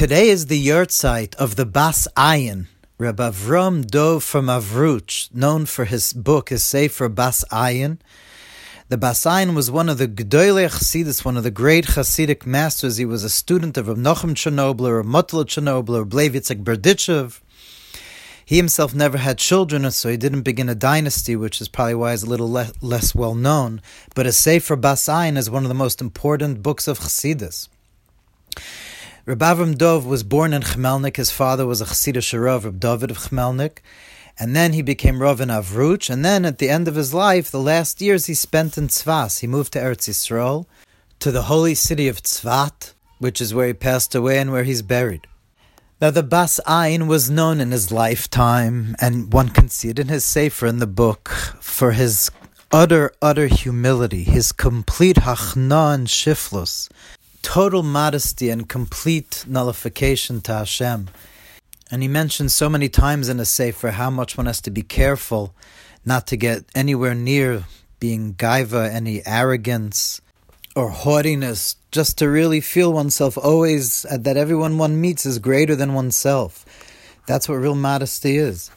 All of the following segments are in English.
Today is the yahrzeit of the Bas Ayin, Rabbi Avram Dov from Avruch, known for his book, his Sefer Bas Ayin. The Bas Ayin was one of the Gdoile Chassidus, one of the great Hasidic masters. He was a student of Rav Nochem Chernobler, or Motla Chernobler, Blavitzik Berdichev. He himself never had children, so he didn't begin a dynasty, which is probably why he's a little le- less well known. But a Sefer Bas Ayin is one of the most important books of Chassidus. Rabbi Avram Dov was born in Chmelnik. His father was a Chassidish Rav, Reb David of Chmelnik. And then he became Rav in Avruch. And then at the end of his life, the last years he spent in Tzvas. He moved to Eretz Yisrael, to the holy city of Tzvat, which is where he passed away and where he's buried. Now, the Bas Ayin was known in his lifetime, and one can see it in his Sefer in the book, for his utter, utter humility, his complete hachna and shiflus, total modesty and complete nullification to Hashem. And he mentions so many times in a Sefer how much one has to be careful not to get anywhere near being gaiva, any arrogance or haughtiness, just to really feel oneself always that everyone one meets is greater than oneself. That's what real modesty is.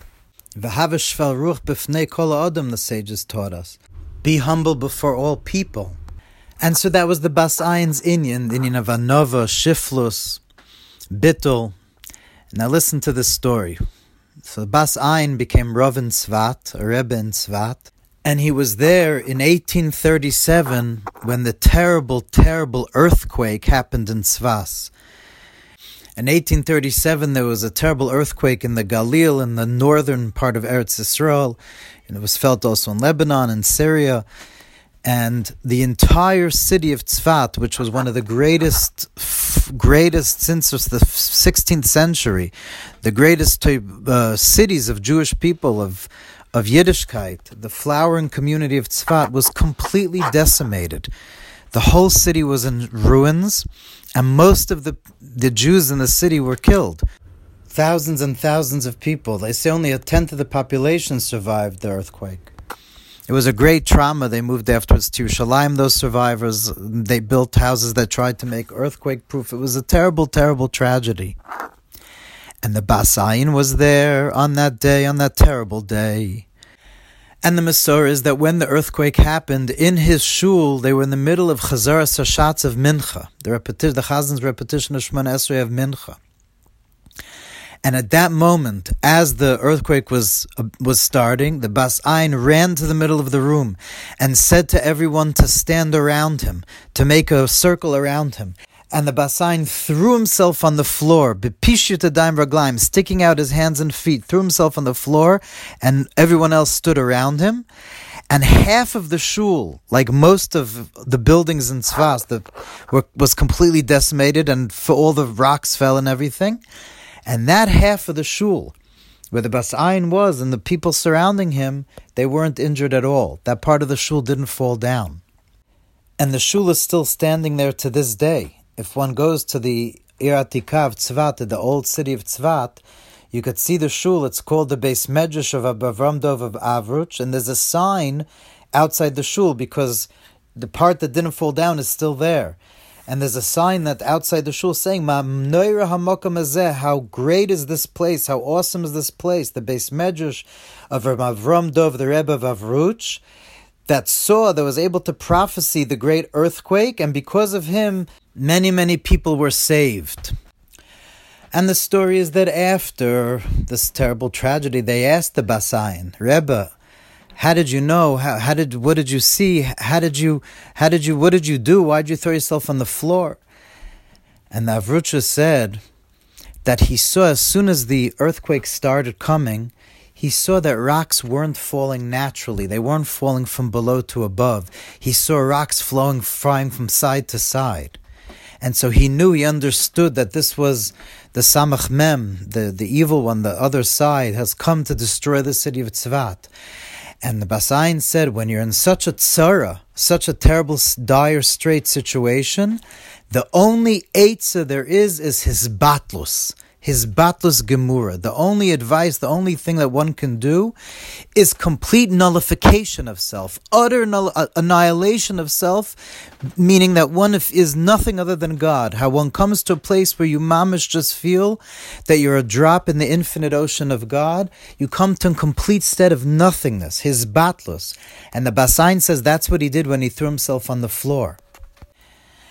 The sages taught us. Be humble before all people. And so that was the Bas Ayin's Inyan, the Inyan of Anova, Shiflus, Bittel. Now listen to this story. So Bas Ayin became Rav in Tzvat, a Rebbe in Tzvat, and he was there in 1837 when the terrible, terrible earthquake happened in Tzvas. In 1837, there was a terrible earthquake in the Galil, in the northern part of Eretz Yisrael, and it was felt also in Lebanon and Syria and the entire city of Tzfat, which was one of the greatest, greatest since the 16th century, the greatest uh, cities of Jewish people of of Yiddishkeit, the flowering community of Tzfat was completely decimated. The whole city was in ruins, and most of the the Jews in the city were killed. Thousands and thousands of people. They say only a tenth of the population survived the earthquake. It was a great trauma. They moved afterwards to Yerushalayim, those survivors. They built houses that tried to make earthquake proof. It was a terrible, terrible tragedy. And the Bas Ayin was there on that day, on that terrible day. And the Masorah is that when the earthquake happened in his shul, they were in the middle of Chazara Sashatz of Mincha, the, repeti- the Chazin's repetition of Shemon Esrei of Mincha. And at that moment, as the earthquake was uh, was starting, the Bas Ayin ran to the middle of the room and said to everyone to stand around him, to make a circle around him. And the Bas Ayin threw himself on the floor, bepishut raglaim, sticking out his hands and feet, threw himself on the floor, and everyone else stood around him. And half of the shul, like most of the buildings in Tzvas, the, were, was completely decimated, and all the rocks fell and everything. And that half of the shul, where the Bas Ayin was and the people surrounding him, they weren't injured at all. That part of the shul didn't fall down. And the shul is still standing there to this day. If one goes to the Ir Atika of Tzvat, the old city of Tzvat, you could see the shul. It's called the Beis Medrash of Avram Dov of Avruch, and there's a sign outside the shul because the part that didn't fall down is still there and there's a sign that outside the shul saying, "Ma how great is this place? How awesome is this place?" The Beis Medrash of Avram Dov, the Rebbe of Avruch, that saw that was able to prophesy the great earthquake, and because of him, many many people were saved. And the story is that after this terrible tragedy, they asked the Bas Ayin, Rebbe, how did you know? How, how did what did you see? How did you how did you what did you do? Why did you throw yourself on the floor? And the Avrucha said that he saw as soon as the earthquake started coming, he saw that rocks weren't falling naturally. They weren't falling from below to above. He saw rocks flowing, flying from side to side. And so he knew, he understood that this was the Samach Mem, the, the evil one, the other side, has come to destroy the city of Tzvat. And the Bas Ayin said, when you're in such a tzara, such a terrible, dire, straight situation, the only eitzah there is is his batlus, his batlus gemura. The only advice, the only thing that one can do is complete nullification of self, utter null- uh, annihilation of self, meaning that one is nothing other than God. How one comes to a place where you mamish just feel that you're a drop in the infinite ocean of God, you come to a complete state of nothingness, his batlus. And the Bas Ayin says that's what he did when he threw himself on the floor.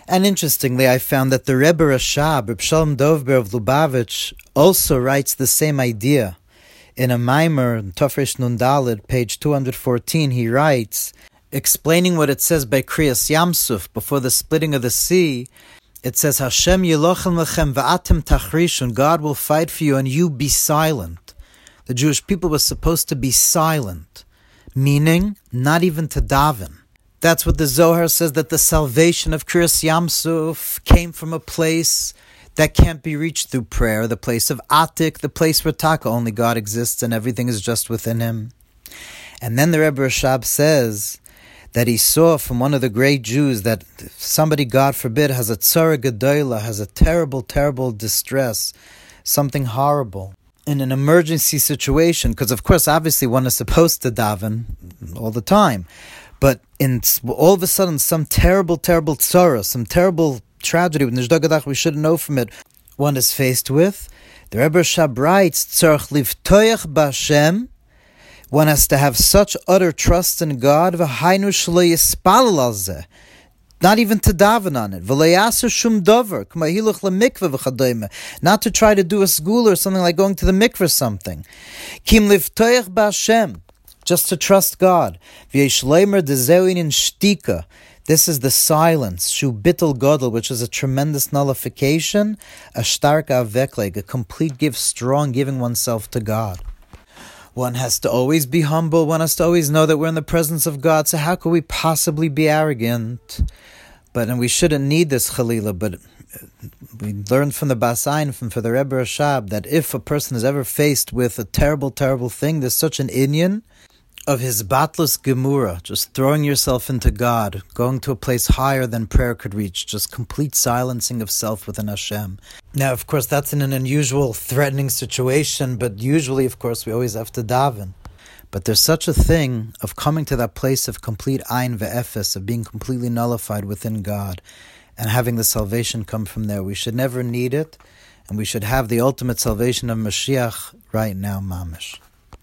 And interestingly, I found that the Rebbe Rashab, Reb Shalom Dovber of Lubavitch, also writes the same idea. In a mimer, Tofresh Nundalid, page 214, he writes, explaining what it says by Kriyas Yam Suf before the splitting of the sea, it says, Hashem yilochem lechem va'atem tachrishun, God will fight for you and you be silent. The Jewish people were supposed to be silent, meaning not even to daven. That's what the Zohar says that the salvation of Kriyas Yam Suf came from a place that can't be reached through prayer, the place of Atik, the place where Taka only God exists and everything is just within him. And then the Rebbe Rashab says that he saw from one of the great Jews that somebody, God forbid, has a tzara gedola, has a terrible, terrible distress, something horrible in an emergency situation, because of course, obviously, one is supposed to daven all the time. But in all of a sudden, some terrible, terrible tzara, some terrible tragedy we shouldn't know from it, one is faced with. The Rebbe Shab writes, Tzarech livtoyach b'Hashem, one has to have such utter trust in God, not even to daven on it. Not to try to do a school or something like going to the mikveh or something. Kim livtoyach b'Hashem just to trust God. This is the silence, shu godel, which is a tremendous nullification, a stark avekleg, a complete give, strong giving oneself to God. One has to always be humble. One has to always know that we're in the presence of God. So how could we possibly be arrogant? But and we shouldn't need this chalila. But we learned from the Bas Ayin, from for the Rebbe Rashab, that if a person is ever faced with a terrible, terrible thing, there's such an inyan of his batlus gemura, just throwing yourself into God, going to a place higher than prayer could reach, just complete silencing of self within Hashem. Now, of course, that's in an unusual, threatening situation, but usually, of course, we always have to daven. But there's such a thing of coming to that place of complete ein ve'efes, of being completely nullified within God, and having the salvation come from there. We should never need it, and we should have the ultimate salvation of Mashiach right now, mamish.